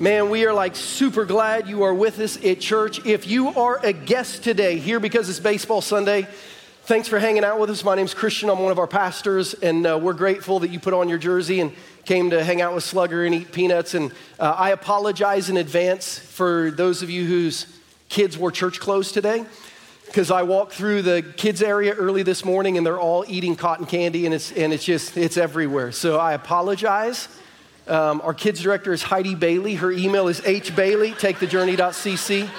Man, we are like super glad you are with us at church. If you are a guest today here because it's Baseball Sunday, thanks for hanging out with us. My name's Christian. I'm one of our pastors, and uh, we're grateful that you put on your jersey and came to hang out with Slugger and eat peanuts. And uh, I apologize in advance for those of you whose kids wore church clothes today because I walked through the kids area early this morning and they're all eating cotton candy and it's, and it's just, it's everywhere. So I apologize. Um, our kids director is Heidi Bailey. Her email is hbailey, takethejourney.cc.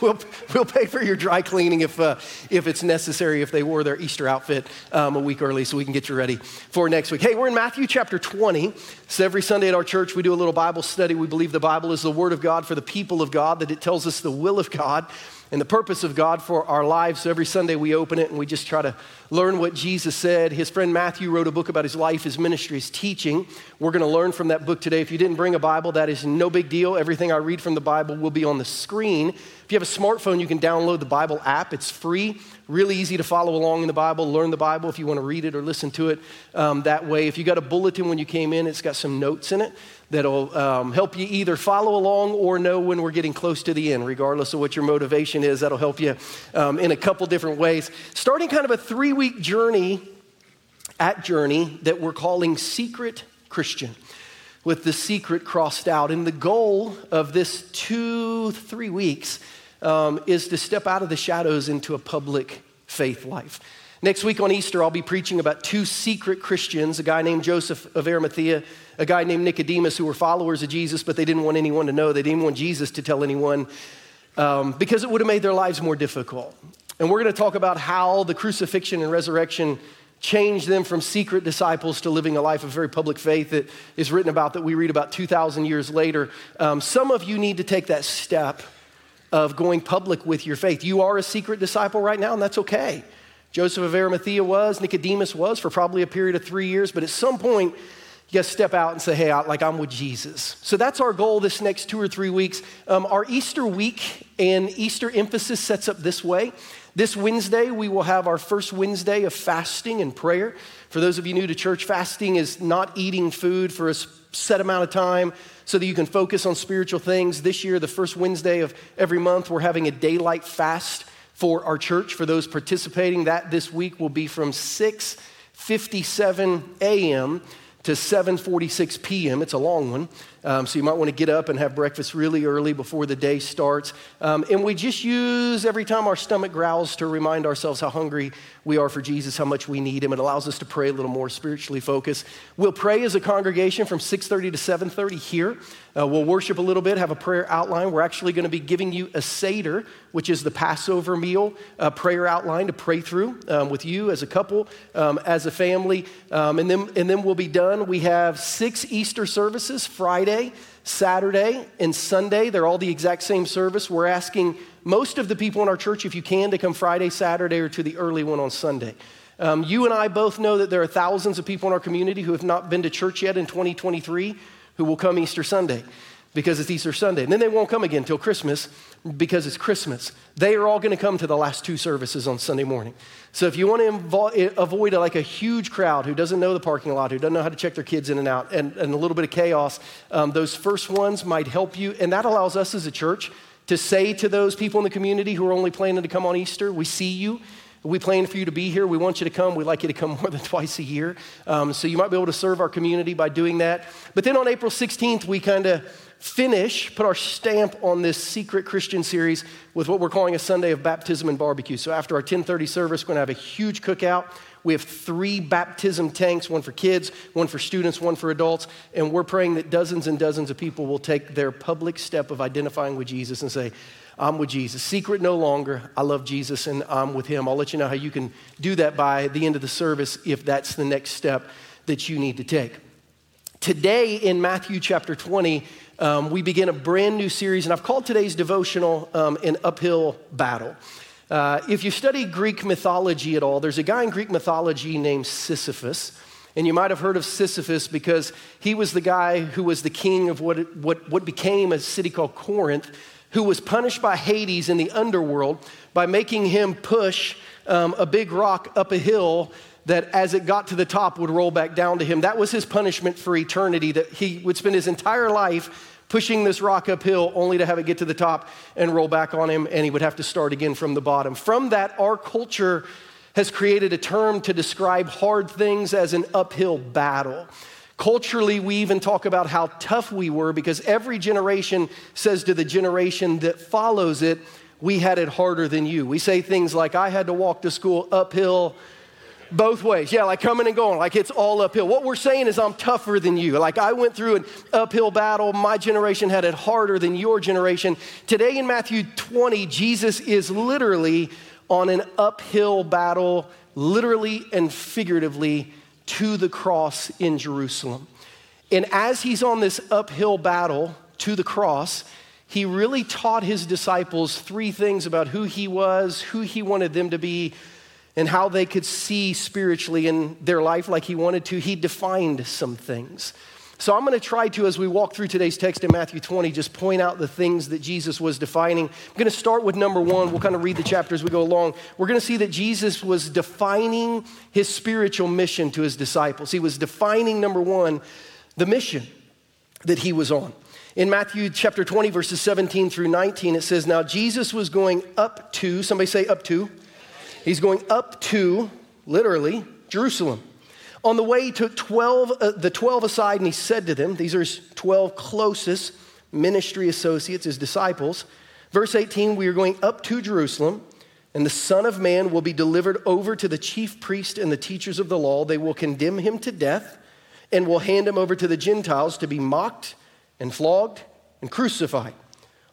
We'll, we'll pay for your dry cleaning if, uh, if it's necessary, if they wore their Easter outfit um, a week early, so we can get you ready for next week. Hey, we're in Matthew chapter 20. So every Sunday at our church, we do a little Bible study. We believe the Bible is the Word of God for the people of God, that it tells us the will of God and the purpose of God for our lives. So every Sunday we open it and we just try to learn what Jesus said. His friend Matthew wrote a book about his life, his ministry, his teaching. We're going to learn from that book today. If you didn't bring a Bible, that is no big deal. Everything I read from the Bible will be on the screen. If you have a smartphone, you can download the Bible app. It's free, really easy to follow along in the Bible, learn the Bible if you want to read it or listen to it um, that way. If you got a bulletin when you came in, it's got some notes in it that'll um, help you either follow along or know when we're getting close to the end, regardless of what your motivation is. That'll help you um, in a couple different ways. Starting kind of a three week journey at Journey that we're calling Secret Christian, with the secret crossed out. And the goal of this two, three weeks um, is to step out of the shadows into a public faith life. Next week on Easter, I'll be preaching about two secret Christians a guy named Joseph of Arimathea, a guy named Nicodemus, who were followers of Jesus, but they didn't want anyone to know. They didn't want Jesus to tell anyone um, because it would have made their lives more difficult. And we're going to talk about how the crucifixion and resurrection changed them from secret disciples to living a life of very public faith that is written about that we read about 2,000 years later. Um, some of you need to take that step of going public with your faith. You are a secret disciple right now, and that's okay. Joseph of Arimathea was, Nicodemus was for probably a period of three years, but at some point, you got to step out and say, hey, I, like I'm with Jesus. So that's our goal this next two or three weeks. Um, our Easter week and Easter emphasis sets up this way. This Wednesday, we will have our first Wednesday of fasting and prayer. For those of you new to church, fasting is not eating food for a set amount of time so that you can focus on spiritual things. This year, the first Wednesday of every month, we're having a daylight fast for our church. For those participating, that this week will be from 6:57 a.m. to 7:46 p.m. It's a long one. Um, so you might want to get up and have breakfast really early before the day starts. Um, and we just use every time our stomach growls to remind ourselves how hungry we are for Jesus, how much we need him. It allows us to pray a little more spiritually focused. We'll pray as a congregation from 6:30 to 7:30 here. Uh, we'll worship a little bit, have a prayer outline. We're actually going to be giving you a Seder, which is the Passover meal a prayer outline to pray through um, with you as a couple, um, as a family. Um, and, then, and then we'll be done. We have six Easter services Friday. Friday, Saturday, and Sunday. They're all the exact same service. We're asking most of the people in our church, if you can, to come Friday, Saturday, or to the early one on Sunday. Um, you and I both know that there are thousands of people in our community who have not been to church yet in 2023 who will come Easter Sunday because it's Easter Sunday. And then they won't come again until Christmas because it's Christmas. They are all going to come to the last two services on Sunday morning. So if you want to invo- eh, avoid a, like a huge crowd who doesn't know the parking lot, who doesn't know how to check their kids in and out, and, and a little bit of chaos, um, those first ones might help you. And that allows us as a church to say to those people in the community who are only planning to come on Easter, we see you. We plan for you to be here. We want you to come. We'd like you to come more than twice a year. Um, so you might be able to serve our community by doing that. But then on April 16th, we kind of finish, put our stamp on this secret Christian series with what we're calling a Sunday of baptism and barbecue. So after our 1030 service, we're going to have a huge cookout. We have three baptism tanks, one for kids, one for students, one for adults, and we're praying that dozens and dozens of people will take their public step of identifying with Jesus and say, I'm with Jesus. Secret no longer. I love Jesus and I'm with him. I'll let you know how you can do that by the end of the service if that's the next step that you need to take. Today in Matthew chapter 20, um, we begin a brand new series, and I've called today's devotional um, An Uphill Battle. Uh, if you study Greek mythology at all, there's a guy in Greek mythology named Sisyphus. And you might have heard of Sisyphus because he was the guy who was the king of what, what, what became a city called Corinth, who was punished by Hades in the underworld by making him push um, a big rock up a hill that as it got to the top would roll back down to him. That was his punishment for eternity, that he would spend his entire life pushing this rock uphill only to have it get to the top and roll back on him, and he would have to start again from the bottom. From that, our culture has created a term to describe hard things as an uphill battle. Culturally, we even talk about how tough we were because every generation says to the generation that follows it, we had it harder than you. We say things like, I had to walk to school uphill both ways. Yeah, like coming and going, like it's all uphill. What we're saying is, I'm tougher than you. Like I went through an uphill battle. My generation had it harder than your generation. Today in Matthew 20, Jesus is literally on an uphill battle, literally and figuratively, to the cross in Jerusalem. And as he's on this uphill battle to the cross, he really taught his disciples three things about who he was, who he wanted them to be, and how they could see spiritually in their life like he wanted to. He defined some things. So I'm going to try to, as we walk through today's text in Matthew 20, just point out the things that Jesus was defining. I'm going to start with number one. We'll kind of read the chapter as we go along. We're going to see that Jesus was defining his spiritual mission to his disciples. He was defining, number one, the mission that he was on. In Matthew chapter 20, verses 17 through 19, it says, Now Jesus was going up to, somebody say up to. He's going up to, literally, Jerusalem. On the way, he took 12, uh, the 12 aside and he said to them, These are his 12 closest ministry associates, his disciples. Verse 18, we are going up to Jerusalem, and the Son of Man will be delivered over to the chief priest and the teachers of the law. They will condemn him to death and will hand him over to the Gentiles to be mocked and flogged and crucified.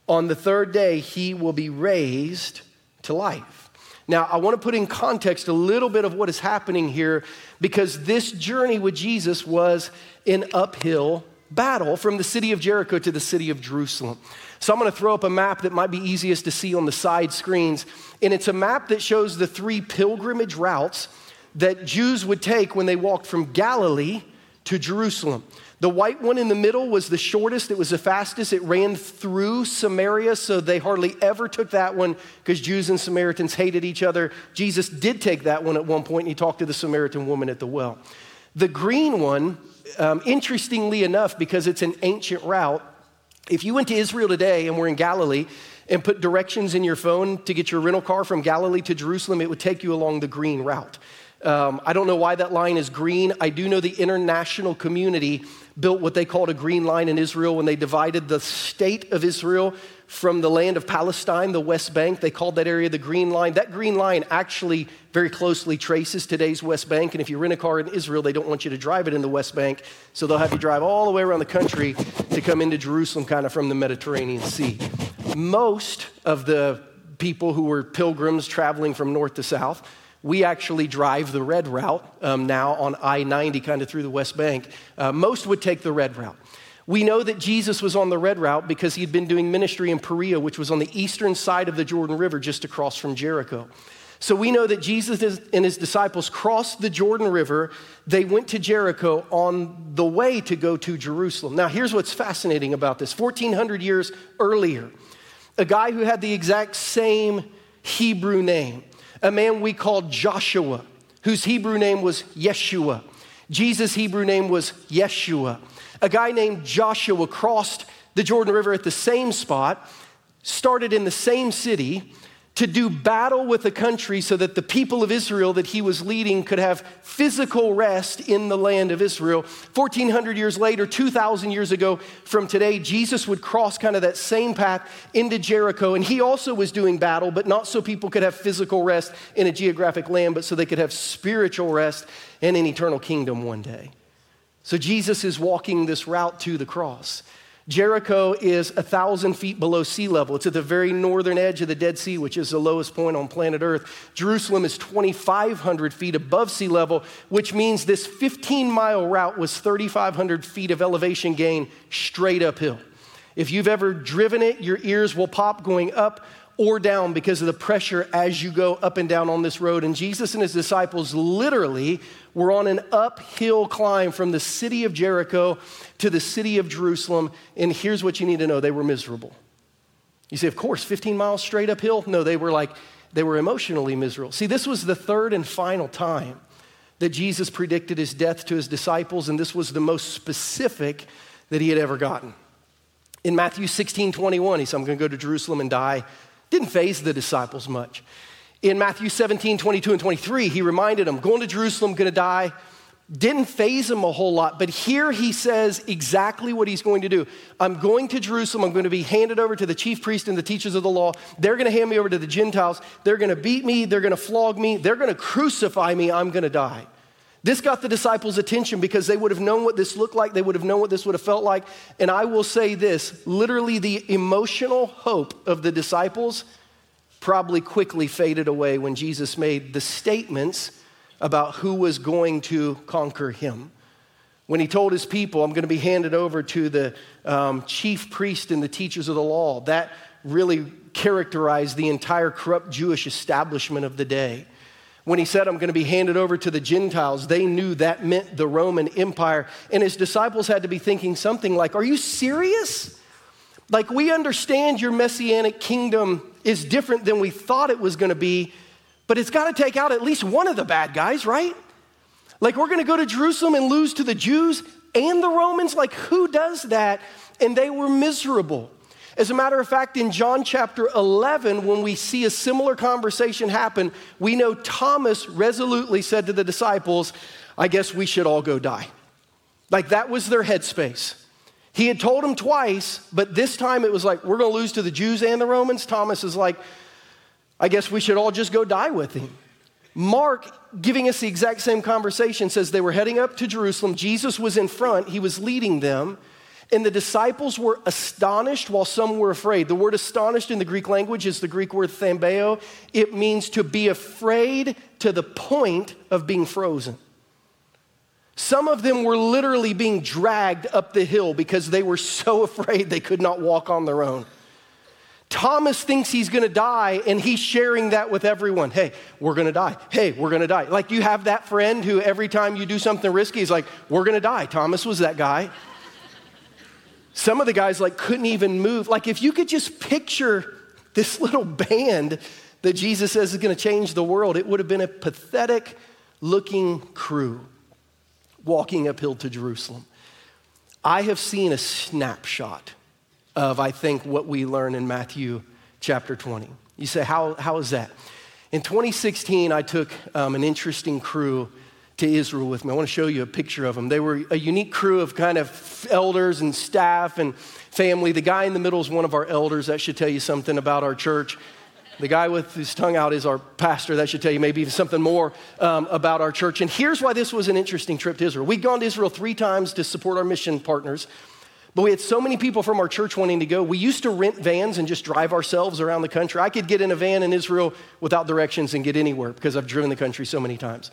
On the third day, he will be raised to life. Now, I want to put in context a little bit of what is happening here because this journey with Jesus was an uphill battle from the city of Jericho to the city of Jerusalem. So I'm going to throw up a map that might be easiest to see on the side screens. And it's a map that shows the three pilgrimage routes that Jews would take when they walked from Galilee to Jerusalem. The white one in the middle was the shortest, it was the fastest. It ran through Samaria, so they hardly ever took that one because Jews and Samaritans hated each other. Jesus did take that one at one point, and he talked to the Samaritan woman at the well. The green one, um, interestingly enough, because it's an ancient route, if you went to Israel today and were in Galilee and put directions in your phone to get your rental car from Galilee to Jerusalem, it would take you along the green route. Um, I don't know why that line is green. I do know the international community built what they called a green line in Israel when they divided the state of Israel from the land of Palestine, the West Bank. They called that area the Green Line. That Green Line actually very closely traces today's West Bank. And if you rent a car in Israel, they don't want you to drive it in the West Bank. So they'll have you drive all the way around the country to come into Jerusalem, kind of from the Mediterranean Sea. Most of the people who were pilgrims traveling from north to south we actually drive the red route um, now on I 90, kind of through the West Bank. Uh, most would take the red route. We know that Jesus was on the red route because he'd been doing ministry in Perea, which was on the eastern side of the Jordan River, just across from Jericho. So we know that Jesus and his disciples crossed the Jordan River. They went to Jericho on the way to go to Jerusalem. Now, here's what's fascinating about this 1400 years earlier, a guy who had the exact same Hebrew name, a man we called Joshua, whose Hebrew name was Yeshua. Jesus' Hebrew name was Yeshua. A guy named Joshua crossed the Jordan River at the same spot, started in the same city, to do battle with the country so that the people of Israel that he was leading could have physical rest in the land of Israel. 1400 years later, 2000 years ago from today, Jesus would cross kind of that same path into Jericho. And he also was doing battle, but not so people could have physical rest in a geographic land, but so they could have spiritual rest in an eternal kingdom one day. So Jesus is walking this route to the cross. Jericho is a thousand feet below sea level. It's at the very northern edge of the Dead Sea, which is the lowest point on planet Earth. Jerusalem is 2,500 feet above sea level, which means this 15 mile route was 3,500 feet of elevation gain straight uphill. If you've ever driven it, your ears will pop going up or down because of the pressure as you go up and down on this road. And Jesus and his disciples literally were on an uphill climb from the city of Jericho to the city of Jerusalem. And here's what you need to know they were miserable. You say, of course, 15 miles straight uphill? No, they were like, they were emotionally miserable. See, this was the third and final time that Jesus predicted his death to his disciples, and this was the most specific that he had ever gotten. In Matthew 16 21, he said, I'm going to go to Jerusalem and die. Didn't faze the disciples much. In Matthew 17 22 and 23, he reminded them, Going to Jerusalem, to die didn't faze him a whole lot, but here he says exactly what he's going to do. I'm going to Jerusalem. I'm going to be handed over to the chief priest and the teachers of the law. They're going to hand me over to the Gentiles. They're going to beat me. They're going to flog me. They're going to crucify me. I'm going to die. This got the disciples' attention because they would have known what this looked like. They would have known what this would have felt like. And I will say this literally, the emotional hope of the disciples probably quickly faded away when Jesus made the statements about who was going to conquer him. When he told his people, I'm going to be handed over to the um, chief priest and the teachers of the law, that really characterized the entire corrupt Jewish establishment of the day. When he said, I'm going to be handed over to the Gentiles, they knew that meant the Roman Empire. And his disciples had to be thinking something like, Are you serious? Like, we understand your messianic kingdom is different than we thought it was going to be, but it's got to take out at least one of the bad guys, right? Like, we're going to go to Jerusalem and lose to the Jews and the Romans? Like, who does that? And they were miserable. As a matter of fact, in John chapter 11, when we see a similar conversation happen, we know Thomas resolutely said to the disciples, I guess we should all go die. Like, that was their headspace. He had told them twice, but this time it was like, we're going to lose to the Jews and the Romans. Thomas is like, I guess we should all just go die with him. Mark, giving us the exact same conversation, says they were heading up to Jerusalem. Jesus was in front, he was leading them. And the disciples were astonished while some were afraid. The word astonished in the Greek language is the Greek word thambeo. It means to be afraid to the point of being frozen. Some of them were literally being dragged up the hill because they were so afraid they could not walk on their own. Thomas thinks he's gonna die and he's sharing that with everyone. Hey, we're gonna die. Hey, we're gonna die. Like you have that friend who every time you do something risky, is like, we're gonna die. Thomas was that guy. Some of the guys like couldn't even move. Like if you could just picture this little band that Jesus says is gonna change the world, it would have been a pathetic looking crew walking uphill to Jerusalem. I have seen a snapshot of, I think, what we learn in Matthew chapter 20. You say, how, how is that? In 2016, I took um, an interesting crew to Israel with me. I want to show you a picture of them. They were a unique crew of kind of elders and staff and family. The guy in the middle is one of our elders. That should tell you something about our church. The guy with his tongue out is our pastor. That should tell you maybe something more um, about our church. And here's why this was an interesting trip to Israel. We'd gone to Israel three times to support our mission partners. But we had so many people from our church wanting to go. We used to rent vans and just drive ourselves around the country. I could get in a van in Israel without directions and get anywhere because I've driven the country so many times.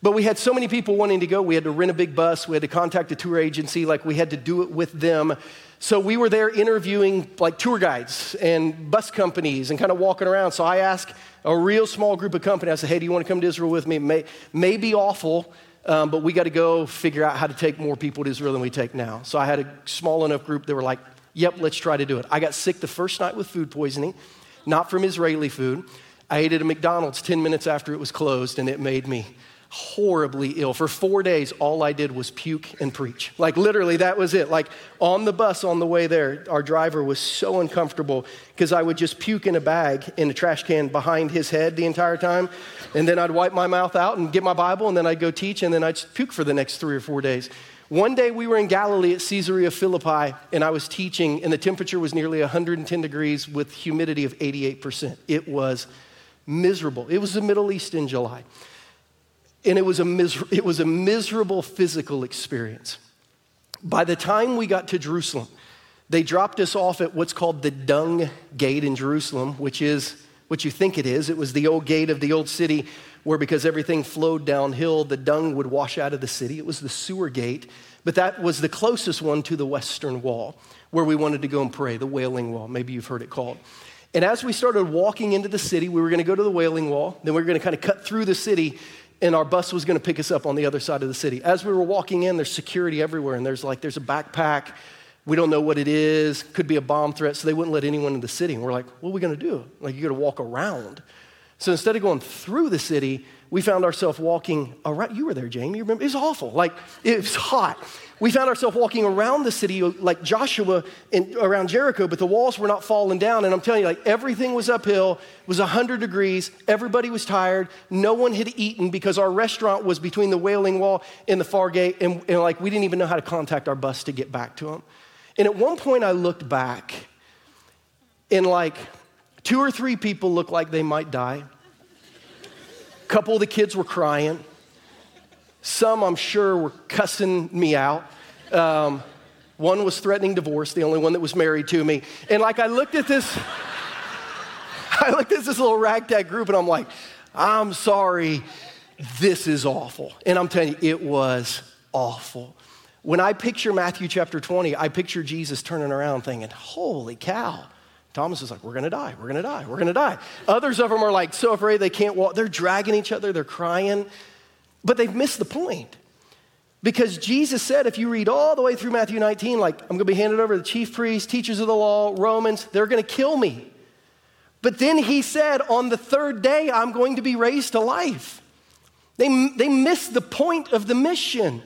But we had so many people wanting to go. We had to rent a big bus. We had to contact a tour agency. Like we had to do it with them. So we were there interviewing like tour guides and bus companies and kind of walking around. So I asked a real small group of companies, I said, "Hey, do you want to come to Israel with me? It may, may be awful, um, but we got to go figure out how to take more people to Israel than we take now. So I had a small enough group that were like, yep, let's try to do it. I got sick the first night with food poisoning, not from Israeli food. I ate at a McDonald's 10 minutes after it was closed, and it made me horribly ill. For four days, all I did was puke and preach. Like literally, that was it. Like on the bus on the way there, our driver was so uncomfortable because I would just puke in a bag in a trash can behind his head the entire time. And then I'd wipe my mouth out and get my Bible, and then I'd go teach, and then I'd puke for the next three or four days. One day we were in Galilee at Caesarea Philippi, and I was teaching, and the temperature was nearly 110 degrees with humidity of 88%. It was miserable. It was the Middle East in July. And it was, a it was a miserable physical experience. By the time we got to Jerusalem, they dropped us off at what's called the Dung Gate in Jerusalem, which is what you think it is. It was the old gate of the old city where, because everything flowed downhill, the dung would wash out of the city. It was the sewer gate, but that was the closest one to the western wall where we wanted to go and pray, the Wailing Wall. Maybe you've heard it called. And as we started walking into the city, we were going to go to the Wailing Wall, then we were going to kind of cut through the city and our bus was going to pick us up on the other side of the city. As we were walking in, there's security everywhere, and there's like, there's a backpack. We don't know what it is. Could be a bomb threat, so they wouldn't let anyone in the city. And we're like, what are we going to do? Like, you got to walk around. So instead of going through the city, we found ourselves walking around. You were there, Jamie. You remember? It was awful. Like, it was hot. We found ourselves walking around the city like Joshua in, around Jericho, but the walls were not falling down. And I'm telling you, like, everything was uphill. It was 100 degrees. Everybody was tired. No one had eaten because our restaurant was between the Wailing Wall and the far gate. And, and like, we didn't even know how to contact our bus to get back to them. And at one point, I looked back, and like, two or three people looked like they might die. A couple of the kids were crying. Some, I'm sure, were cussing me out. Um, one was threatening divorce, the only one that was married to me. And like I looked at this, I looked at this little ragtag group and I'm like, I'm sorry, this is awful. And I'm telling you, it was awful. When I picture Matthew chapter 20, I picture Jesus turning around thinking, holy cow. Thomas is like, we're gonna die, we're gonna die, we're gonna die. Others of them are like so afraid they can't walk. They're dragging each other, they're crying. But they've missed the point. Because Jesus said, if you read all the way through Matthew 19, like, I'm going to be handed over to the chief priests, teachers of the law, Romans, they're going to kill me. But then he said, on the third day, I'm going to be raised to life. They, they missed the point of the mission.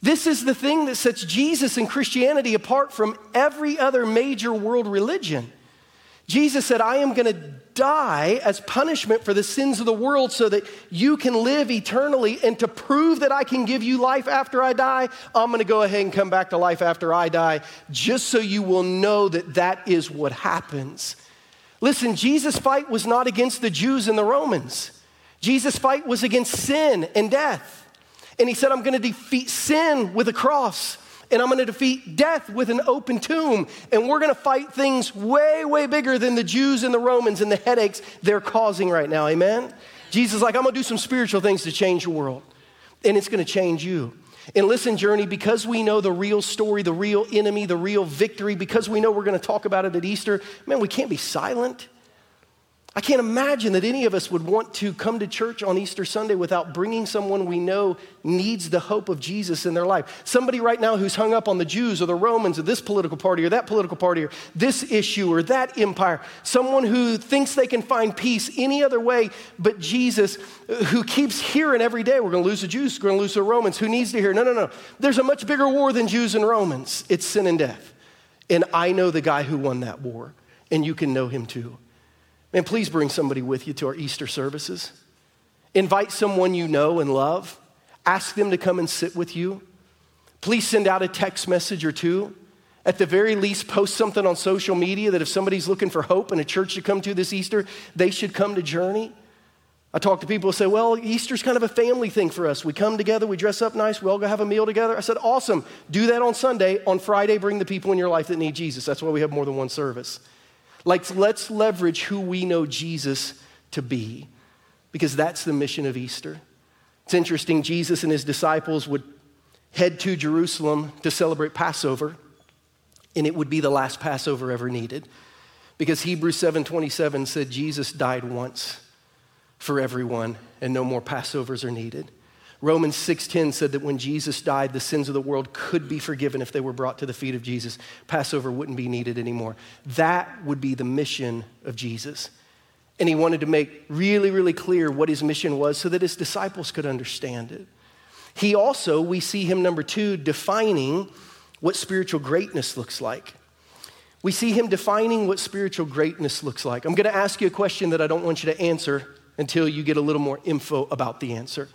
This is the thing that sets Jesus and Christianity apart from every other major world religion. Jesus said, I am going to die as punishment for the sins of the world so that you can live eternally. And to prove that I can give you life after I die, I'm going to go ahead and come back to life after I die, just so you will know that that is what happens. Listen, Jesus' fight was not against the Jews and the Romans. Jesus' fight was against sin and death. And he said, I'm going to defeat sin with a cross and I'm going to defeat death with an open tomb. And we're going to fight things way, way bigger than the Jews and the Romans and the headaches they're causing right now. Amen? Jesus like, I'm going to do some spiritual things to change the world, and it's going to change you. And listen, Journey, because we know the real story, the real enemy, the real victory, because we know we're going to talk about it at Easter, man, we can't be silent. I can't imagine that any of us would want to come to church on Easter Sunday without bringing someone we know needs the hope of Jesus in their life. Somebody right now who's hung up on the Jews or the Romans or this political party or that political party or this issue or that empire. Someone who thinks they can find peace any other way but Jesus, who keeps hearing every day, we're going to lose the Jews, we're going to lose the Romans. Who needs to hear? No, no, no. There's a much bigger war than Jews and Romans. It's sin and death. And I know the guy who won that war, and you can know him too. And please bring somebody with you to our Easter services. Invite someone you know and love. Ask them to come and sit with you. Please send out a text message or two. At the very least, post something on social media that if somebody's looking for hope and a church to come to this Easter, they should come to Journey. I talk to people who say, well, Easter's kind of a family thing for us. We come together, we dress up nice, we all go have a meal together. I said, awesome. Do that on Sunday. On Friday, bring the people in your life that need Jesus. That's why we have more than one service. Like, let's leverage who we know Jesus to be, because that's the mission of Easter. It's interesting, Jesus and his disciples would head to Jerusalem to celebrate Passover, and it would be the last Passover ever needed. Because Hebrews 7:27 said Jesus died once for everyone, and no more Passovers are needed. Romans 6:10 said that when Jesus died, the sins of the world could be forgiven if they were brought to the feet of Jesus. Passover wouldn't be needed anymore. That would be the mission of Jesus. And he wanted to make really, really clear what his mission was so that his disciples could understand it. He also, we see him, number two, defining what spiritual greatness looks like. We see him defining what spiritual greatness looks like. I'm going to ask you a question that I don't want you to answer until you get a little more info about the answer.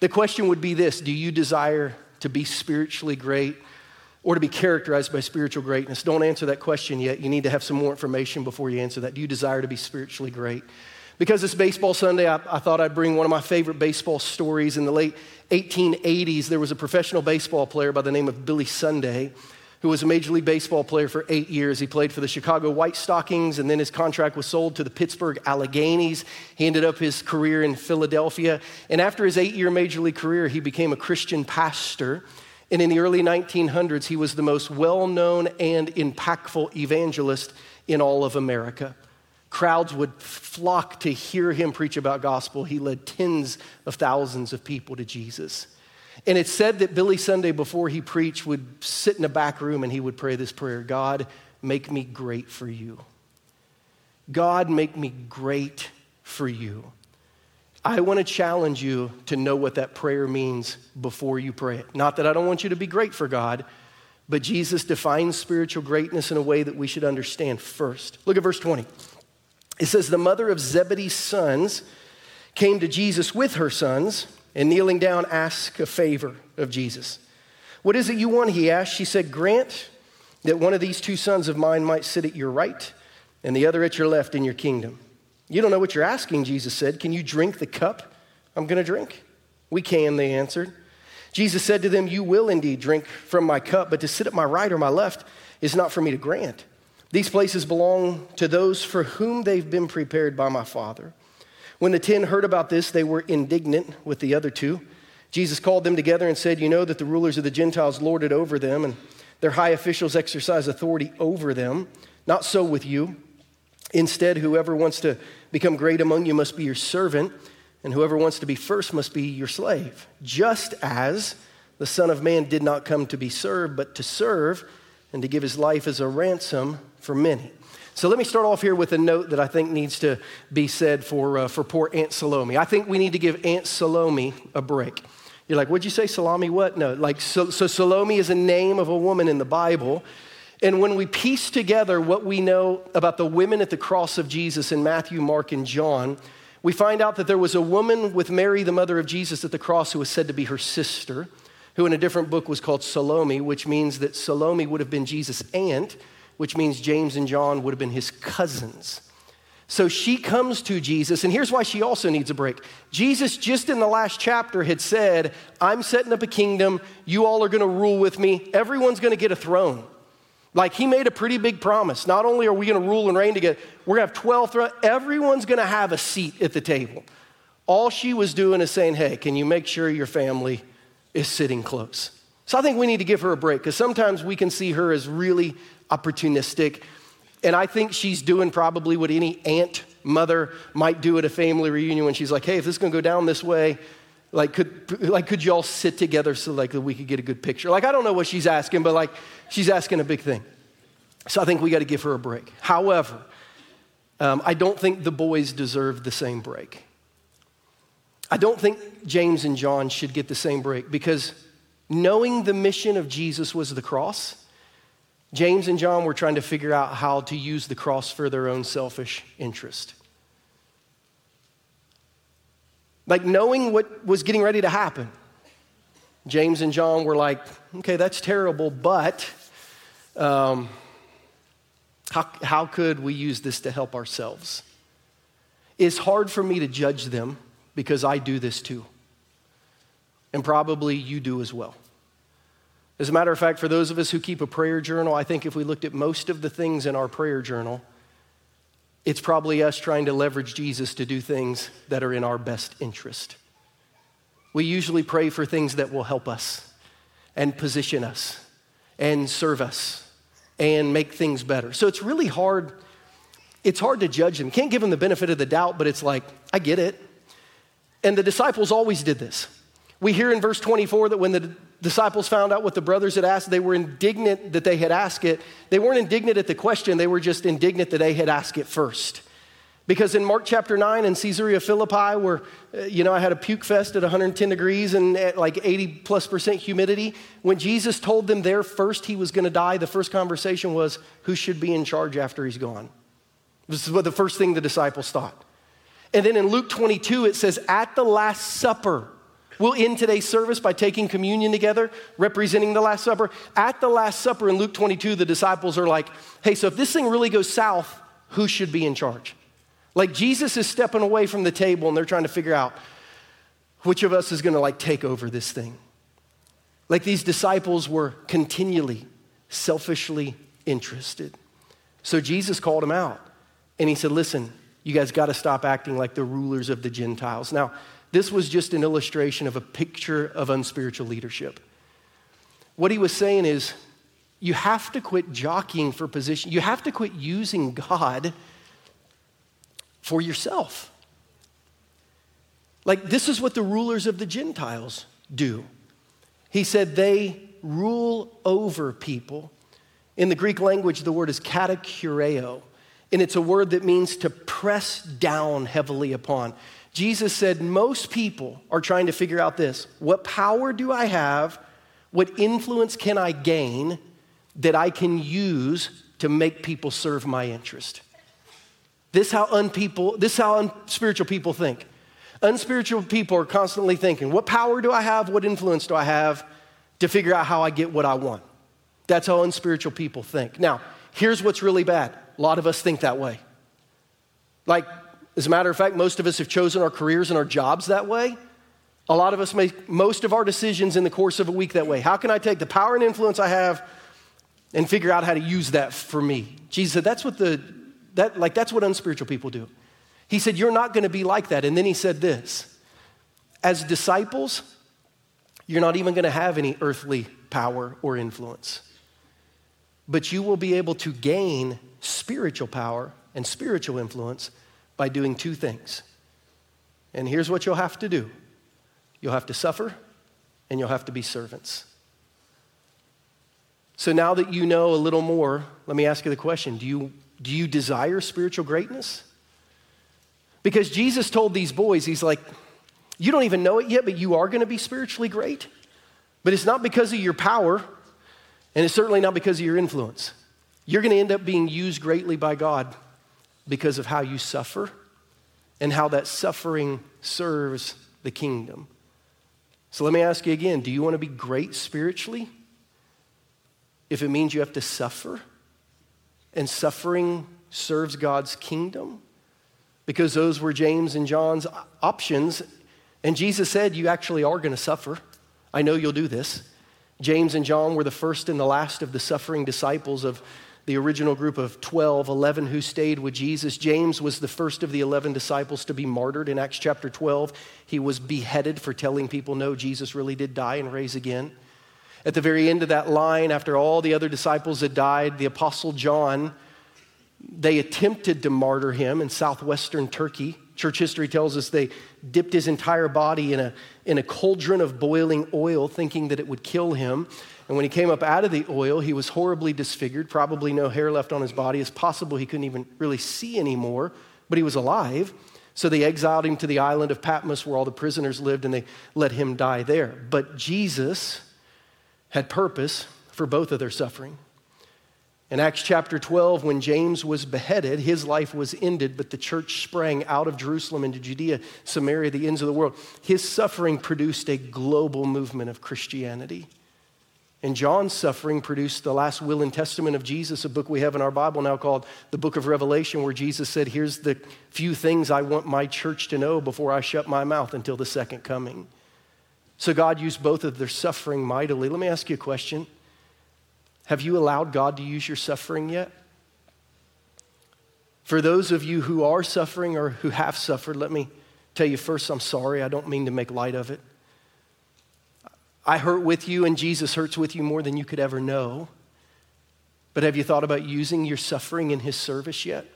The question would be this Do you desire to be spiritually great or to be characterized by spiritual greatness? Don't answer that question yet. You need to have some more information before you answer that. Do you desire to be spiritually great? Because it's Baseball Sunday, I, I, thought I'd bring one of my favorite baseball stories. In the late 1880s, there was a professional baseball player by the name of Billy Sunday who was a Major League Baseball player for eight years. He played for the Chicago White Stockings, and then his contract was sold to the Pittsburgh Alleghenies. He ended up his career in Philadelphia. And after his eight year Major League career, he became a Christian pastor. And in the early 1900s, he was the most well known and impactful evangelist in all of America. Crowds would flock to hear him preach about gospel. He led tens of thousands of people to Jesus. And it's said that Billy Sunday, before he preached, would sit in a back room and he would pray this prayer God, make me great for you. God, make me great for you. I want to challenge you to know what that prayer means before you pray it. Not that I don't want you to be great for God, but Jesus defines spiritual greatness in a way that we should understand first. Look at verse 20. It says, The mother of Zebedee's sons came to Jesus with her sons and kneeling down ask a favor of Jesus. What is it you want? He asked. She said, Grant that one of these two sons of mine might sit at your right and the other at your left in your kingdom. You don't know what you're asking, Jesus said. Can you drink the cup I'm going to drink? We can, they answered. Jesus said to them, You will indeed drink from my cup, but to sit at my right or my left is not for me to grant. These places belong to those for whom they've been prepared by my Father. When the ten heard about this, they were indignant with the other two. Jesus called them together and said, You know that the rulers of the Gentiles lord it over them, and their high officials exercise authority over them. Not so with you. Instead, whoever wants to become great among you must be your servant, and whoever wants to be first must be your slave. Just as the Son of Man did not come to be served, but to serve and to give his life as a ransom for many. So let me start off here with a note that I think needs to be said for, uh, for poor Aunt Salome. I think we need to give Aunt Salome a break. You're like, what'd you say, Salami? What? No, like, so, so Salome is a name of a woman in the Bible. And when we piece together what we know about the women at the cross of Jesus in Matthew, Mark, and John, we find out that there was a woman with Mary, the mother of Jesus, at the cross who was said to be her sister, who in a different book was called Salome, which means that Salome would have been Jesus' aunt, which means James and John would have been his cousins. So she comes to Jesus, and here's why she also needs a break. Jesus, just in the last chapter, had said, I'm setting up a kingdom. You all are going to rule with me. Everyone's going to get a throne. Like he made a pretty big promise. Not only are we going to rule and reign together, we're going to have 12 thrones. Everyone's going to have a seat at the table. All she was doing is saying, hey, can you make sure your family is sitting close? So I think we need to give her a break because sometimes we can see her as really opportunistic. And I think she's doing probably what any aunt, mother might do at a family reunion when she's like, hey, if this is going to go down this way, like could, like, could you all sit together so like that we could get a good picture? Like, I don't know what she's asking, but like, she's asking a big thing. So I think we got to give her a break. However, um, I don't think the boys deserve the same break. I don't think James and John should get the same break because knowing the mission of Jesus was the cross, James and John were trying to figure out how to use the cross for their own selfish interest. Like knowing what was getting ready to happen. James and John were like, okay, that's terrible, but um, how, how could we use this to help ourselves? It's hard for me to judge them because I do this too. And probably you do as well. As a matter of fact, for those of us who keep a prayer journal, I think if we looked at most of the things in our prayer journal, it's probably us trying to leverage Jesus to do things that are in our best interest. We usually pray for things that will help us and position us and serve us and make things better. So it's really hard. It's hard to judge them. Can't give them the benefit of the doubt, but it's like, I get it. And the disciples always did this. We hear in verse 24 that when the disciples found out what the brothers had asked, they were indignant that they had asked it. They weren't indignant at the question, they were just indignant that they had asked it first. Because in Mark chapter 9 in Caesarea Philippi, where, uh, you know, I had a puke fest at 110 degrees and at like 80 plus percent humidity, when Jesus told them there first he was going to die, the first conversation was, who should be in charge after he's gone? This is what the first thing the disciples thought. And then in Luke 22, it says, at the Last Supper, We'll end today's service by taking communion together, representing the Last Supper. At the Last Supper in Luke 22, the disciples are like, hey, so if this thing really goes south, who should be in charge? Like Jesus is stepping away from the table and they're trying to figure out which of us is going to like take over this thing. Like these disciples were continually selfishly interested. So Jesus called them out and he said, listen, you guys got to stop acting like the rulers of the Gentiles. Now, this was just an illustration of a picture of unspiritual leadership. What he was saying is, you have to quit jockeying for position. You have to quit using God for yourself. Like, this is what the rulers of the Gentiles do. He said they rule over people. In the Greek language, the word is katakureo, and it's a word that means to press down heavily upon. Jesus said, Most people are trying to figure out this what power do I have? What influence can I gain that I can use to make people serve my interest? This how unpeople, this how unspiritual people think. Unspiritual people are constantly thinking, what power do I have? What influence do I have to figure out how I get what I want? That's how unspiritual people think. Now, here's what's really bad. A lot of us think that way. Like, as a matter of fact, most of us have chosen our careers and our jobs that way. A lot of us make most of our decisions in the course of a week that way. How can I take the power and influence I have and figure out how to use that for me? Jesus said, that's what the, that, like, that's what unspiritual people do. He said, You're not going to be like that. And then he said this As disciples, you're not even going to have any earthly power or influence, but you will be able to gain spiritual power and spiritual influence by doing two things. And here's what you'll have to do you'll have to suffer and you'll have to be servants. So now that you know a little more, let me ask you the question do you, do you desire spiritual greatness? Because Jesus told these boys, He's like, you don't even know it yet, but you are going to be spiritually great. But it's not because of your power, and it's certainly not because of your influence. You're going to end up being used greatly by God because of how you suffer and how that suffering serves the kingdom. So let me ask you again do you want to be great spiritually? If it means you have to suffer, and suffering serves God's kingdom? because those were James and John's options. And Jesus said, You actually are going to suffer. I know you'll do this. James and John were the first and the last of the suffering disciples of the original group of 12, 11 who stayed with Jesus. James was the first of the 11 disciples to be martyred in Acts chapter 12. He was beheaded for telling people, no, Jesus really did die and raise again. At the very end of that line, after all the other disciples had died, the apostle John they attempted to martyr him in southwestern Turkey. Church history tells us they dipped his entire body in a, in a cauldron of boiling oil, thinking that it would kill him. And when he came up out of the oil, he was horribly disfigured, probably no hair left on his body. It's possible he couldn't even really see anymore, but he was alive. So they exiled him to the island of Patmos where all the prisoners lived and they let him die there. But Jesus had purpose for both of their suffering. In Acts chapter 12, when James was beheaded, his life was ended, but the church sprang out of Jerusalem into Judea, Samaria, the ends of the world. His suffering produced a global movement of Christianity. And John's suffering produced the last will and testament of Jesus, a book we have in our Bible now called the Book of Revelation, where Jesus said, Here's the few things I want my church to know before I shut my mouth until the second coming. So God used both of their suffering mightily. Let me ask you a question. Have you allowed God to use your suffering yet? For those of you who are suffering or who have suffered, let me tell you first, I'm sorry. I don't mean to make light of it. I hurt with you, and Jesus hurts with you more than you could ever know. But have you thought about using your suffering in His service yet?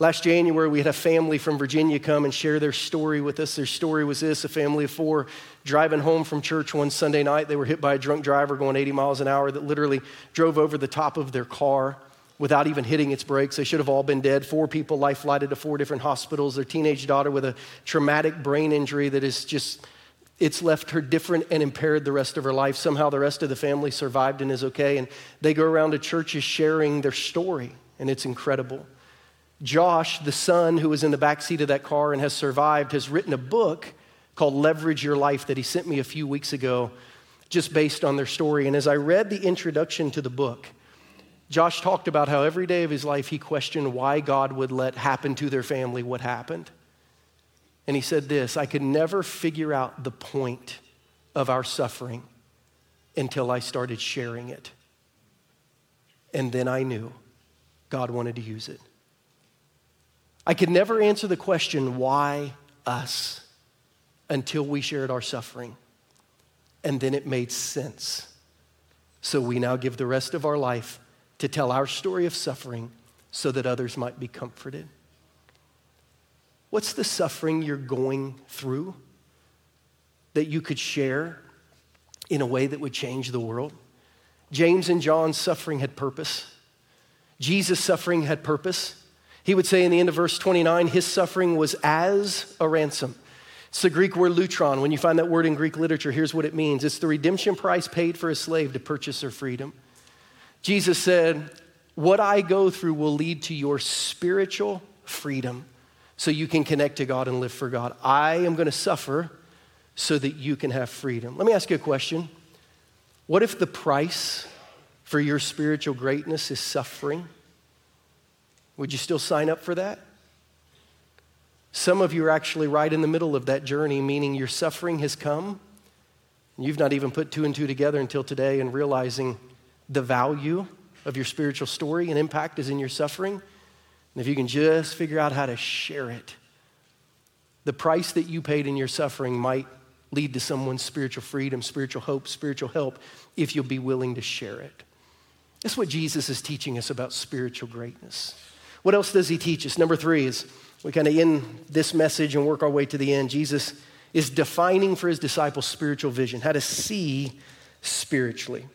Last January, we had a family from Virginia come and share their story with us. Their story was this a family of four driving home from church one Sunday night. They were hit by a drunk driver going 80 miles an hour that literally drove over the top of their car without even hitting its brakes. They should have all been dead. Four people life flighted to four different hospitals. Their teenage daughter with a traumatic brain injury that is just, it's left her different and impaired the rest of her life. Somehow the rest of the family survived and is okay. And they go around to churches sharing their story, and it's incredible. Josh, the son who was in the back seat of that car and has survived, has written a book called Leverage Your Life that he sent me a few weeks ago, just based on their story. And as I read the introduction to the book, Josh talked about how every day of his life he questioned why God would let happen to their family what happened. And he said this I could never figure out the point of our suffering until I started sharing it. And then I knew God wanted to use it. I could never answer the question, why us, until we shared our suffering. And then it made sense. So we now give the rest of our life to tell our story of suffering so that others might be comforted. What's the suffering you're going through that you could share in a way that would change the world? James and John's suffering had purpose. Jesus' suffering had purpose. He would say in the end of verse 29, his suffering was as a ransom. It's the Greek word lutron. When you find that word in Greek literature, here's what it means it's the redemption price paid for a slave to purchase their freedom. Jesus said, What I go through will lead to your spiritual freedom so you can connect to God and live for God. I am going to suffer so that you can have freedom. Let me ask you a question. What if the price for your spiritual greatness is suffering? Would you still sign up for that? Some of you are actually right in the middle of that journey, meaning your suffering has come. And you've not even put two and two together until today and realizing the value of your spiritual story and impact is in your suffering. And if you can just figure out how to share it, the price that you paid in your suffering might lead to someone's spiritual freedom, spiritual hope, spiritual help, if you'll be willing to share it. That's what Jesus is teaching us about spiritual greatness. What else does he teach us? Number three is we kind of end this message and work our way to the end. Jesus is defining for his disciples spiritual vision, how to see spiritually.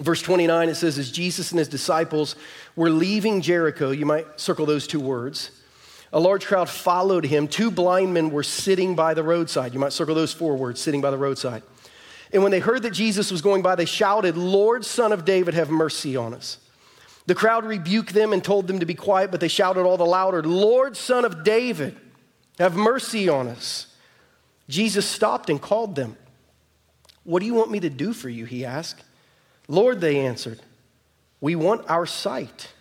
Verse 29, it says, As Jesus and his disciples were leaving Jericho, you might circle those two words, a large crowd followed him. Two blind men were sitting by the roadside. You might circle those four words, sitting by the roadside. And when they heard that Jesus was going by, they shouted, Lord, son of David, have mercy on us. The crowd rebuked them and told them to be quiet, but they shouted all the louder, Lord, son of David, have mercy on us. Jesus stopped and called them. What do you want me to do for you? He asked. Lord, they answered, we want our sight.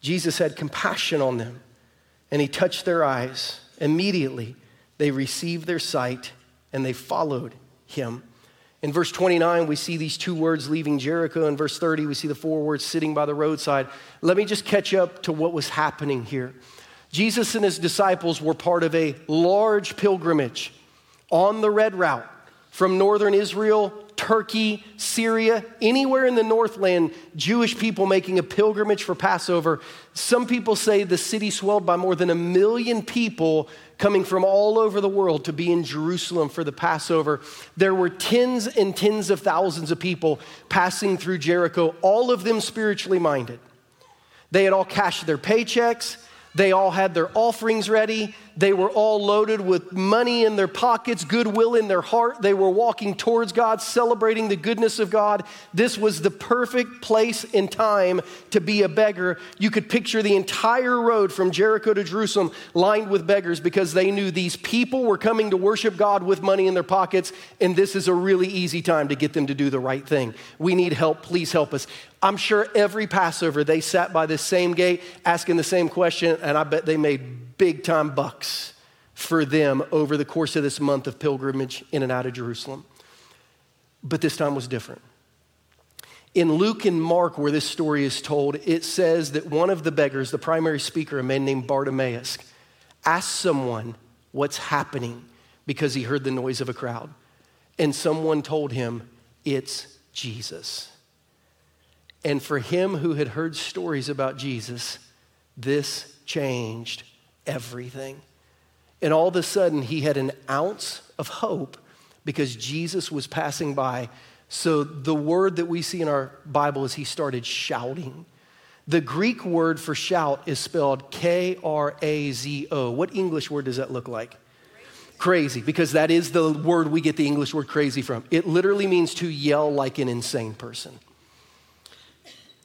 Jesus had compassion on them and he touched their eyes. Immediately, they received their sight and they followed him. In verse 29, we see these two words leaving Jericho. In verse 30, we see the four words sitting by the roadside. Let me just catch up to what was happening here. Jesus and his disciples were part of a large pilgrimage on the Red Route from northern Israel, Turkey, Syria, anywhere in the Northland, Jewish people making a pilgrimage for Passover. Some people say the city swelled by more than a million people coming from all over the world to be in Jerusalem for the Passover. There were tens and tens of thousands of people passing through Jericho, all of them spiritually minded. They had all cashed their paychecks, they all had their offerings ready. They were all loaded with money in their pockets, goodwill in their heart. They were walking towards God, celebrating the goodness of God. This was the perfect place and time to be a beggar. You could picture the entire road from Jericho to Jerusalem lined with beggars because they knew these people were coming to worship God with money in their pockets, and this is a really easy time to get them to do the right thing. We need help. Please help us. I'm sure every Passover they sat by this same gate asking the same question, and I bet they made big time bucks for them over the course of this month of pilgrimage in and out of Jerusalem. But this time was different. In Luke and Mark, where this story is told, it says that one of the beggars, the primary speaker, a man named Bartimaeus, asked someone what's happening because he heard the noise of a crowd. And someone told him, It's Jesus. And for him who had heard stories about Jesus, this changed everything. And all of a sudden, he had an ounce of hope because Jesus was passing by. So the word that we see in our Bible is he started shouting. The Greek word for shout is spelled K R A Z O. What English word does that look like? Crazy, because that is the word we get the English word crazy from. It literally means to yell like an insane person.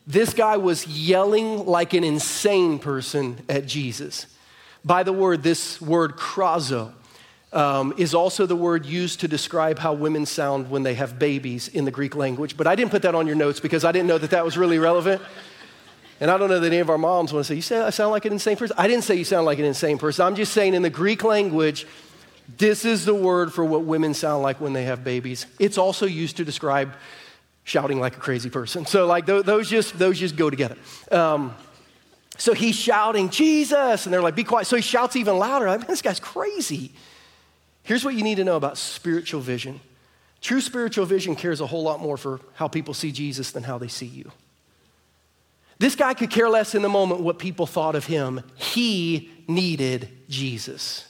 This guy was yelling like an insane person at Jesus. By the word, this word krazo um, is also the word used to describe how women sound when they have babies in the Greek language. But I didn't put that on your notes because I didn't know that that was really relevant. And I don't know that any of our moms want to say, You say I sound like an insane person? I didn't say you sound like an insane person. I'm just saying in the Greek language, this is the word for what women sound like when they have babies. It's also used to describe shouting like a crazy person. So like those just those just go together. Um, so he's shouting Jesus, and they're like, "Be quiet." So he shouts even louder. I mean, this guy's crazy. Here's what you need to know about spiritual vision. True spiritual vision cares a whole lot more for how people see Jesus than how they see you. This guy could care less in the moment what people thought of him. He needed Jesus.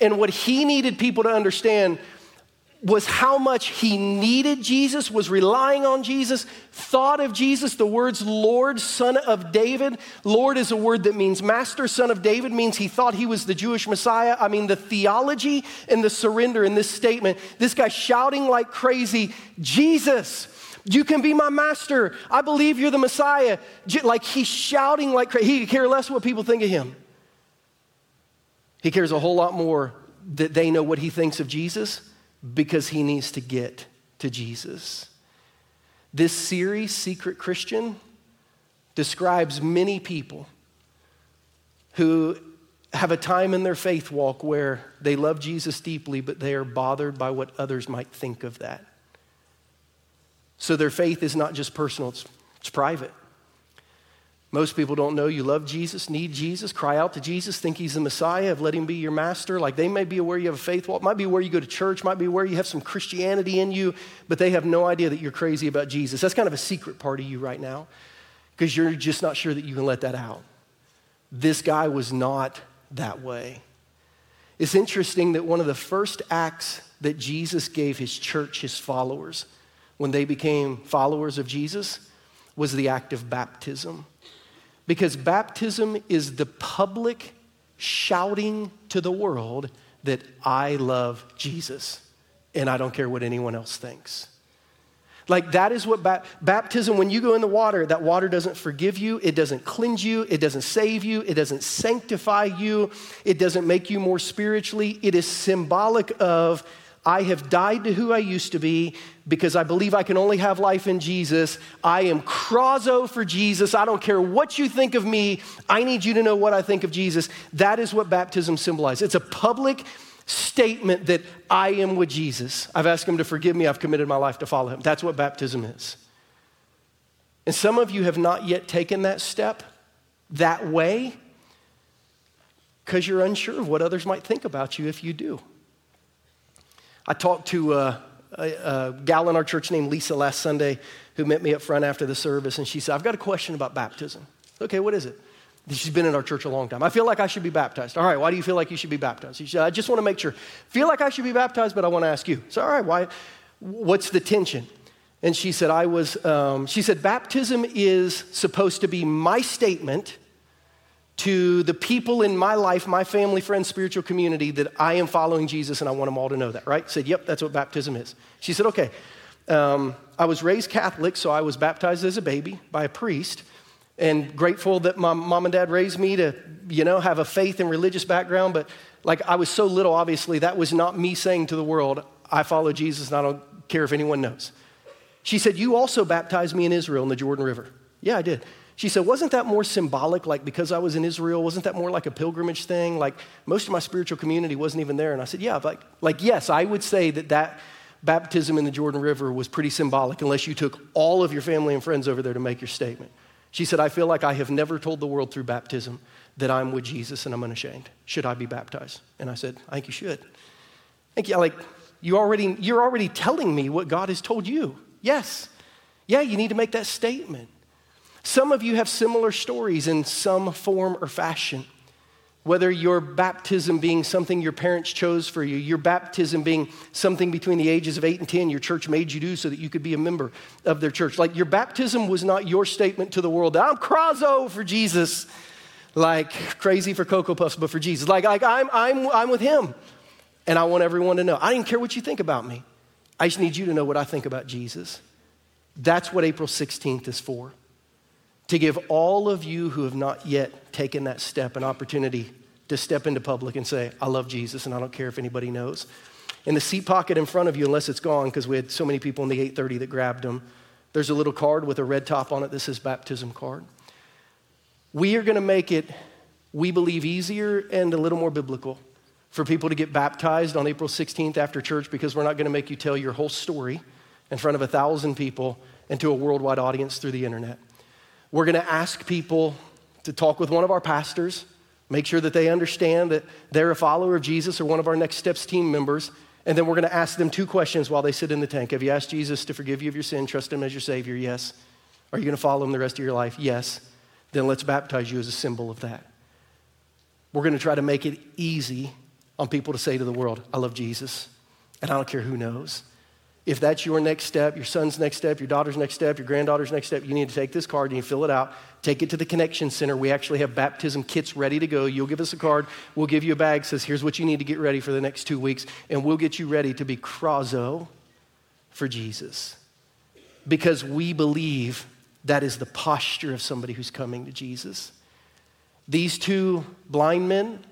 And what he needed people to understand was how much he needed Jesus, was relying on Jesus, thought of Jesus. The words Lord, Son of David. Lord is a word that means master. Son of David means he thought he was the Jewish Messiah. I mean, the theology and the surrender in this statement. This guy shouting like crazy, Jesus. You can be my master. I believe you're the Messiah. Like he's shouting like crazy. He care less what people think of him. He cares a whole lot more that they know what he thinks of Jesus because he needs to get to Jesus. This series, Secret Christian, describes many people who have a time in their faith walk where they love Jesus deeply, but they are bothered by what others might think of that. So their faith is not just personal, it's, it's private. Most people don't know you love Jesus, need Jesus, cry out to Jesus, think he's the Messiah, have let him be your master. Like they may be aware you have a faith walk, might be where you go to church, might be where you have some Christianity in you, but they have no idea that you're crazy about Jesus. That's kind of a secret part of you right now because you're just not sure that you can let that out. This guy was not that way. It's interesting that one of the first acts that Jesus gave his church, his followers, when they became followers of Jesus, was the act of baptism. Because baptism is the public shouting to the world that I love Jesus and I don't care what anyone else thinks. Like that is what ba- baptism, when you go in the water, that water doesn't forgive you, it doesn't cleanse you, it doesn't save you, it doesn't sanctify you, it doesn't make you more spiritually. It is symbolic of I have died to who I used to be because I believe I can only have life in Jesus. I am krazo for Jesus. I don't care what you think of me. I need you to know what I think of Jesus. That is what baptism symbolizes. It's a public statement that I am with Jesus. I've asked him to forgive me. I've committed my life to follow him. That's what baptism is. And some of you have not yet taken that step that way because you're unsure of what others might think about you if you do. I talked to a, a, a, gal in our church named Lisa last Sunday who met me up front after the service, and she said, I've got a question about baptism. Okay, what is it? She's been in our church a long time. I feel like I should be baptized. All right, why do you feel like you should be baptized? She said, I just want to make sure. Feel like I should be baptized, but I want to ask you. So, all right, why? What's the tension? And she said, I was, um, she said, baptism is supposed to be my statement to the people in my life, my family, friends, spiritual community, that I am following Jesus and I want them all to know that, right? Said, yep, that's what baptism is. She said, okay. Um, I was raised Catholic, so I was baptized as a baby by a priest, and grateful that my mom and dad raised me to, you know, have a faith and religious background. But like I was so little, obviously, that was not me saying to the world, I follow Jesus and I don't care if anyone knows. She said, You also baptized me in Israel in the Jordan River. Yeah, I did. She said, Wasn't that more symbolic? Like, because I was in Israel, wasn't that more like a pilgrimage thing? Like, most of my spiritual community wasn't even there. And I said, Yeah, like, like yes, I would say that that baptism in the Jordan River was pretty symbolic, unless you took all of your family and friends over there to make your statement. She said, I feel like I have never told the world through baptism that I'm with Jesus and I'm unashamed. Should I be baptized? And I said, I think you should. Thank you. Like, you already, you're already telling me what God has told you. Yes. Yeah, you need to make that statement. Some of you have similar stories in some form or fashion. Whether your baptism being something your parents chose for you, your baptism being something between the ages of 8 and 10 your church made you do so that you could be a member of their church. Like your baptism was not your statement to the world, I'm krazo for Jesus, like crazy for Cocoa Puffs, but for Jesus. Like, like I'm, I'm, I'm with him, and I want everyone to know. I didn't care what you think about me. I just need you to know what I think about Jesus. That's what April 16th is for to give all of you who have not yet taken that step an opportunity to step into public and say, I love Jesus and I don't care if anybody knows. In the seat pocket in front of you, unless it's gone, because we had so many people in the 830 that grabbed them, there's a little card with a red top on it that says baptism card. We are going to make it, we believe, easier and a little more biblical for people to get baptized on April 16th after church because we're not going to make you tell your whole story in front of a thousand people and to a worldwide audience through the internet. We're going to ask people to talk with one of our pastors, make sure that they understand that they're a follower of Jesus or one of our Next Steps team members. And then we're going to ask them two questions while they sit in the tank. Have you asked Jesus to forgive you of your sin, trust him as your Savior? Yes. Are you going to follow him the rest of your life? Yes. Then let's baptize you as a symbol of that. We're going to try to make it easy on people to say to the world, I love Jesus And I don't care who knows. If that's your next step, your son's next step, your daughter's next step, your granddaughter's next step, you need to take this card and you fill it out. Take it to the Connection Center. We actually have baptism kits ready to go. You'll give us a card. We'll give you a bag. Says, here's what you need to get ready for the next two weeks. And we'll get you ready to be krazo for Jesus. Because we believe that is the posture of somebody who's coming to Jesus. These two blind men,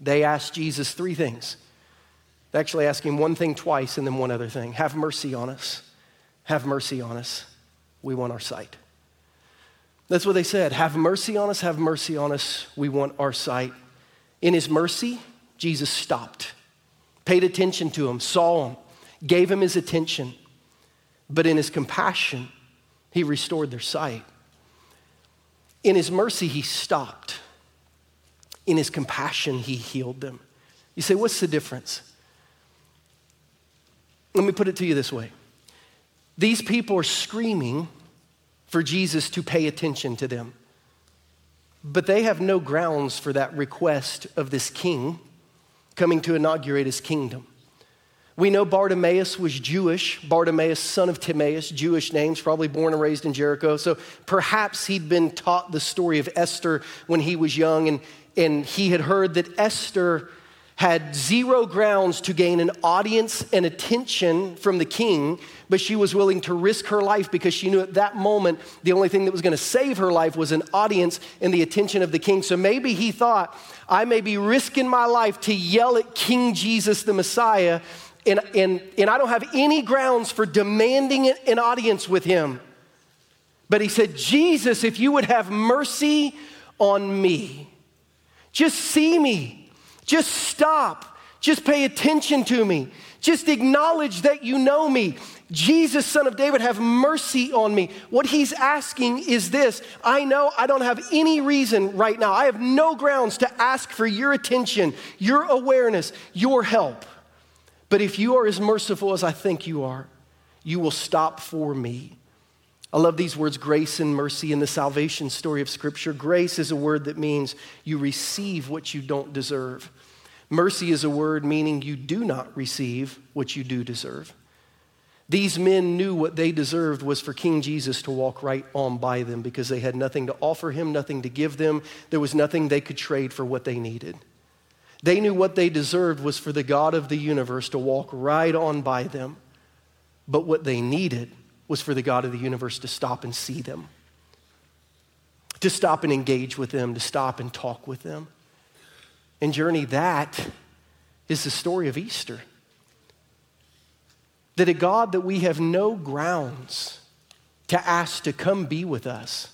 they asked Jesus three things. They actually asked him one thing twice and then one other thing Have mercy on us. Have mercy on us. We want our sight. That's what they said. Have mercy on us. Have mercy on us. We want our sight. In his mercy, Jesus stopped, paid attention to him, saw him, gave him his attention. But in his compassion, he restored their sight. In his mercy, he stopped. In his compassion, he healed them. You say, what's the difference? Let me put it to you this way these people are screaming for Jesus to pay attention to them, but they have no grounds for that request of this king coming to inaugurate his kingdom. We know Bartimaeus was Jewish, Bartimaeus, son of Timaeus, Jewish names, probably born and raised in Jericho. So perhaps he'd been taught the story of Esther when he was young, and, and he had heard that Esther had zero grounds to gain an audience and attention from the king, but she was willing to risk her life because she knew at that moment the only thing that was going to save her life was an audience and the attention of the king. So maybe he thought, I may be risking my life to yell at King Jesus the Messiah and, and, and I don't have any grounds for demanding an audience with him. But he said, Jesus, if you would have mercy on me, just see me, just stop, just pay attention to me, just acknowledge that you know me. Jesus, son of David, have mercy on me. What he's asking is this I know I don't have any reason right now, I have no grounds to ask for your attention, your awareness, your help. But if you are as merciful as I think you are, you will stop for me. I love these words, grace and mercy, in the salvation story of Scripture. Grace is a word that means you receive what you don't deserve. Mercy is a word meaning you do not receive what you do deserve. These men knew what they deserved was for King Jesus to walk right on by them because they had nothing to offer him, nothing to give them. There was nothing they could trade for what they needed. They knew what they deserved was for the God of the universe to walk right on by them. But what they needed was for the God of the universe to stop and see them, to stop and engage with them, to stop and talk with them. And, journey, that is the story of Easter. That a God that we have no grounds to ask to come be with us,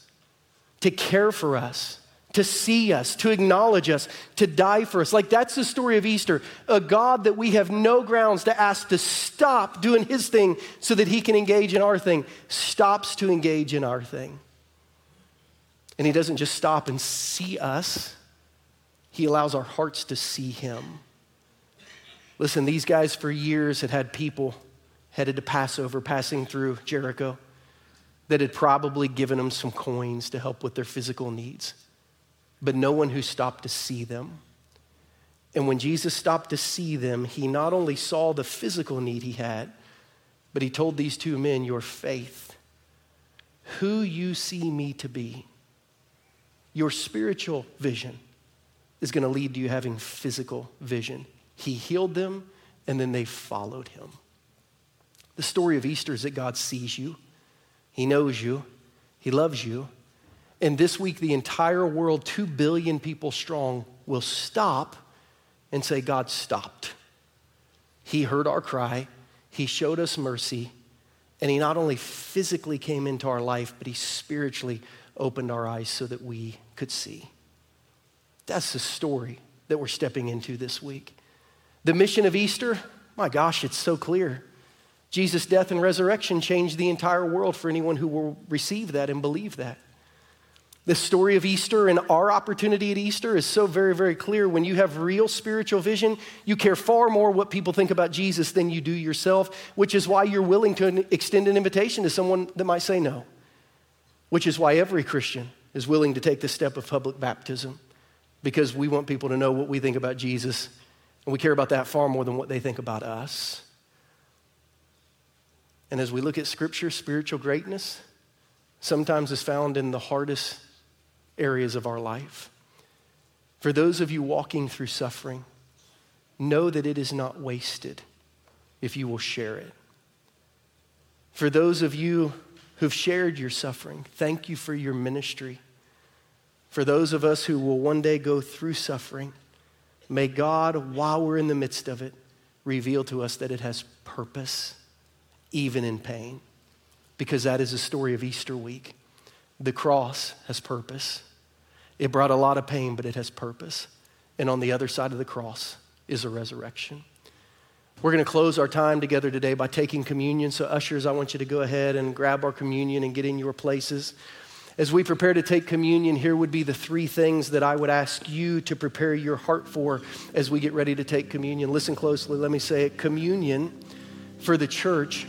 to care for us, to see us, to acknowledge us, to die for us. Like that's the story of Easter. A God that we have no grounds to ask to stop doing his thing so that he can engage in our thing, stops to engage in our thing. And he doesn't just stop and see us, he allows our hearts to see him. Listen, these guys for years had had people headed to Passover passing through Jericho that had probably given them some coins to help with their physical needs but no one who stopped to see them. And when Jesus stopped to see them, he not only saw the physical need he had, but he told these two men, Your faith, who you see me to be, your spiritual vision is going to lead to you having physical vision. He healed them, and then they followed him. The story of Easter is that God sees you, He knows you, He loves you, and this week, the entire world, 2 billion people strong, will stop and say, God stopped. He heard our cry, He showed us mercy, and He not only physically came into our life, but He spiritually opened our eyes so that we could see. That's the story that we're stepping into this week. The mission of Easter, my gosh, it's so clear. Jesus' death and resurrection changed the entire world for anyone who will receive that and believe that. The story of Easter and our opportunity at Easter is so very, very clear. When you have real spiritual vision, you care far more what people think about Jesus than you do yourself, which is why you're willing to extend an invitation to someone that might say no, which is why every Christian is willing to take the step of public baptism because we want people to know what we think about Jesus And we care about that far more than what they think about us. And as we look at Scripture, spiritual greatness sometimes is found in the hardest areas of our life. For those of you walking through suffering, know that it is not wasted if you will share it. For those of you who've shared your suffering, thank you for your ministry. For those of us who will one day go through suffering, may God, while we're in the midst of it, reveal to us that it has purpose, even in pain. Because that is the story of Easter week. The cross has purpose. It brought a lot of pain, but it has purpose. And on the other side of the cross is a resurrection. We're going to close our time together today by taking communion. So, ushers, I want you to go ahead and grab our communion and get in your places. As we prepare to take communion, here would be the three things that I would ask you to prepare your heart for as we get ready to take communion. Listen closely. Let me say it. Communion for the church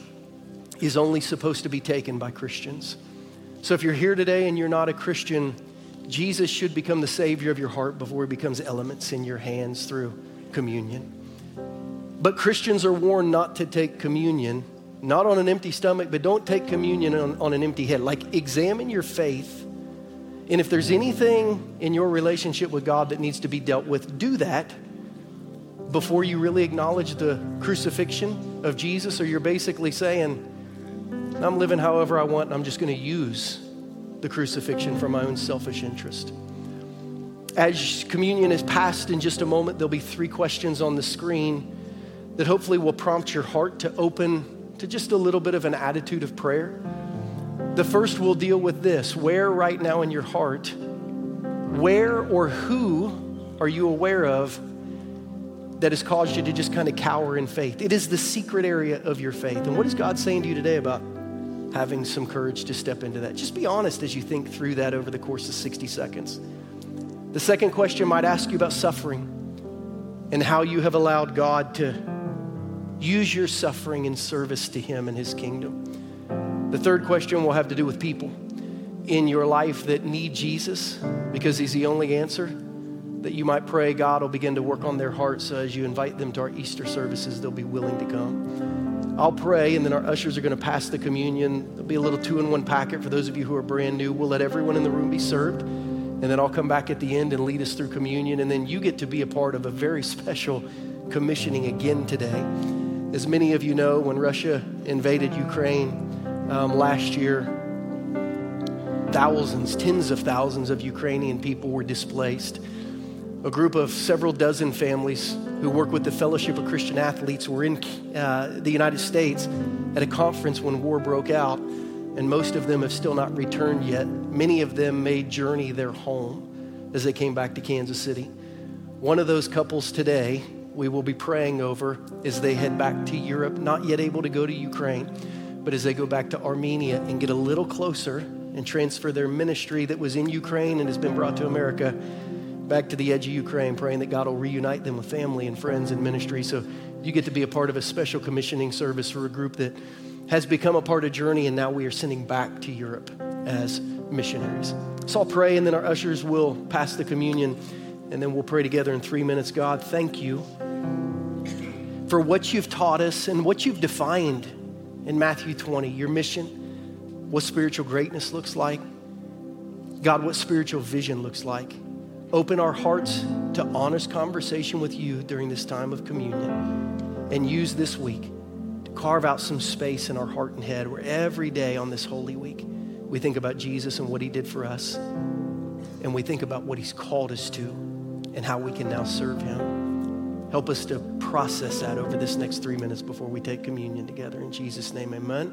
is only supposed to be taken by Christians. So, if you're here today and you're not a Christian, Jesus should become the Savior of your heart before He becomes elements in your hands through communion. But Christians are warned not to take communion, not on an empty stomach, but don't take communion on, on an empty head. Like, examine your faith. And if there's anything in your relationship with God that needs to be dealt with, do that before you really acknowledge the crucifixion of Jesus, or you're basically saying, I'm living however I want, and I'm just going to use the crucifixion for my own selfish interest. As communion is passed in just a moment, there'll be three questions on the screen that hopefully will prompt your heart to open to just a little bit of an attitude of prayer. The first will deal with this where right now in your heart, where or who are you aware of that has caused you to just kind of cower in faith? It is the secret area of your faith. And what is God saying to you today about having some courage to step into that? Just be honest as you think through that over the course of 60 seconds. The second question might ask you about suffering and how you have allowed God to Use your suffering in service to Him and His kingdom. The third question will have to do with people in your life that need Jesus because He's the only answer. That you might pray God will begin to work on their hearts so as you invite them to our Easter services, they'll be willing to come. I'll pray, and then our ushers are going to pass the communion. There'll be a little two in one packet for those of you who are brand new. We'll let everyone in the room be served, and then I'll come back at the end and lead us through communion. And then you get to be a part of a very special commissioning again today. As many of you know, when Russia invaded Ukraine um, last year, thousands, tens of thousands of Ukrainian people were displaced. A group of several dozen families who work with the Fellowship of Christian Athletes were in uh, the United States at a conference when war broke out, and most of them have still not returned yet. Many of them made journey their home as they came back to Kansas City. One of those couples today we will be praying over as they head back to Europe, not yet able to go to Ukraine, but as they go back to Armenia and get a little closer and transfer their ministry that was in Ukraine and has been brought to America back to the edge of Ukraine, praying that God will reunite them with family and friends and ministry. So you get to be a part of a special commissioning service for a group that has become a part of Journey, and now we are sending back to Europe as missionaries. So I'll pray, and then our ushers will pass the communion and then we'll pray together in three minutes. God, thank you for what you've taught us and what you've defined in Matthew 20, your mission, what spiritual greatness looks like. God, what spiritual vision looks like. Open our hearts to honest conversation with you during this time of communion and use this week to carve out some space in our heart and head where every day on this Holy Week we think about Jesus and what he did for us and we think about what he's called us to and how we can now serve Him. Help us to process that over this next three minutes before we take communion together. In Jesus' name, amen.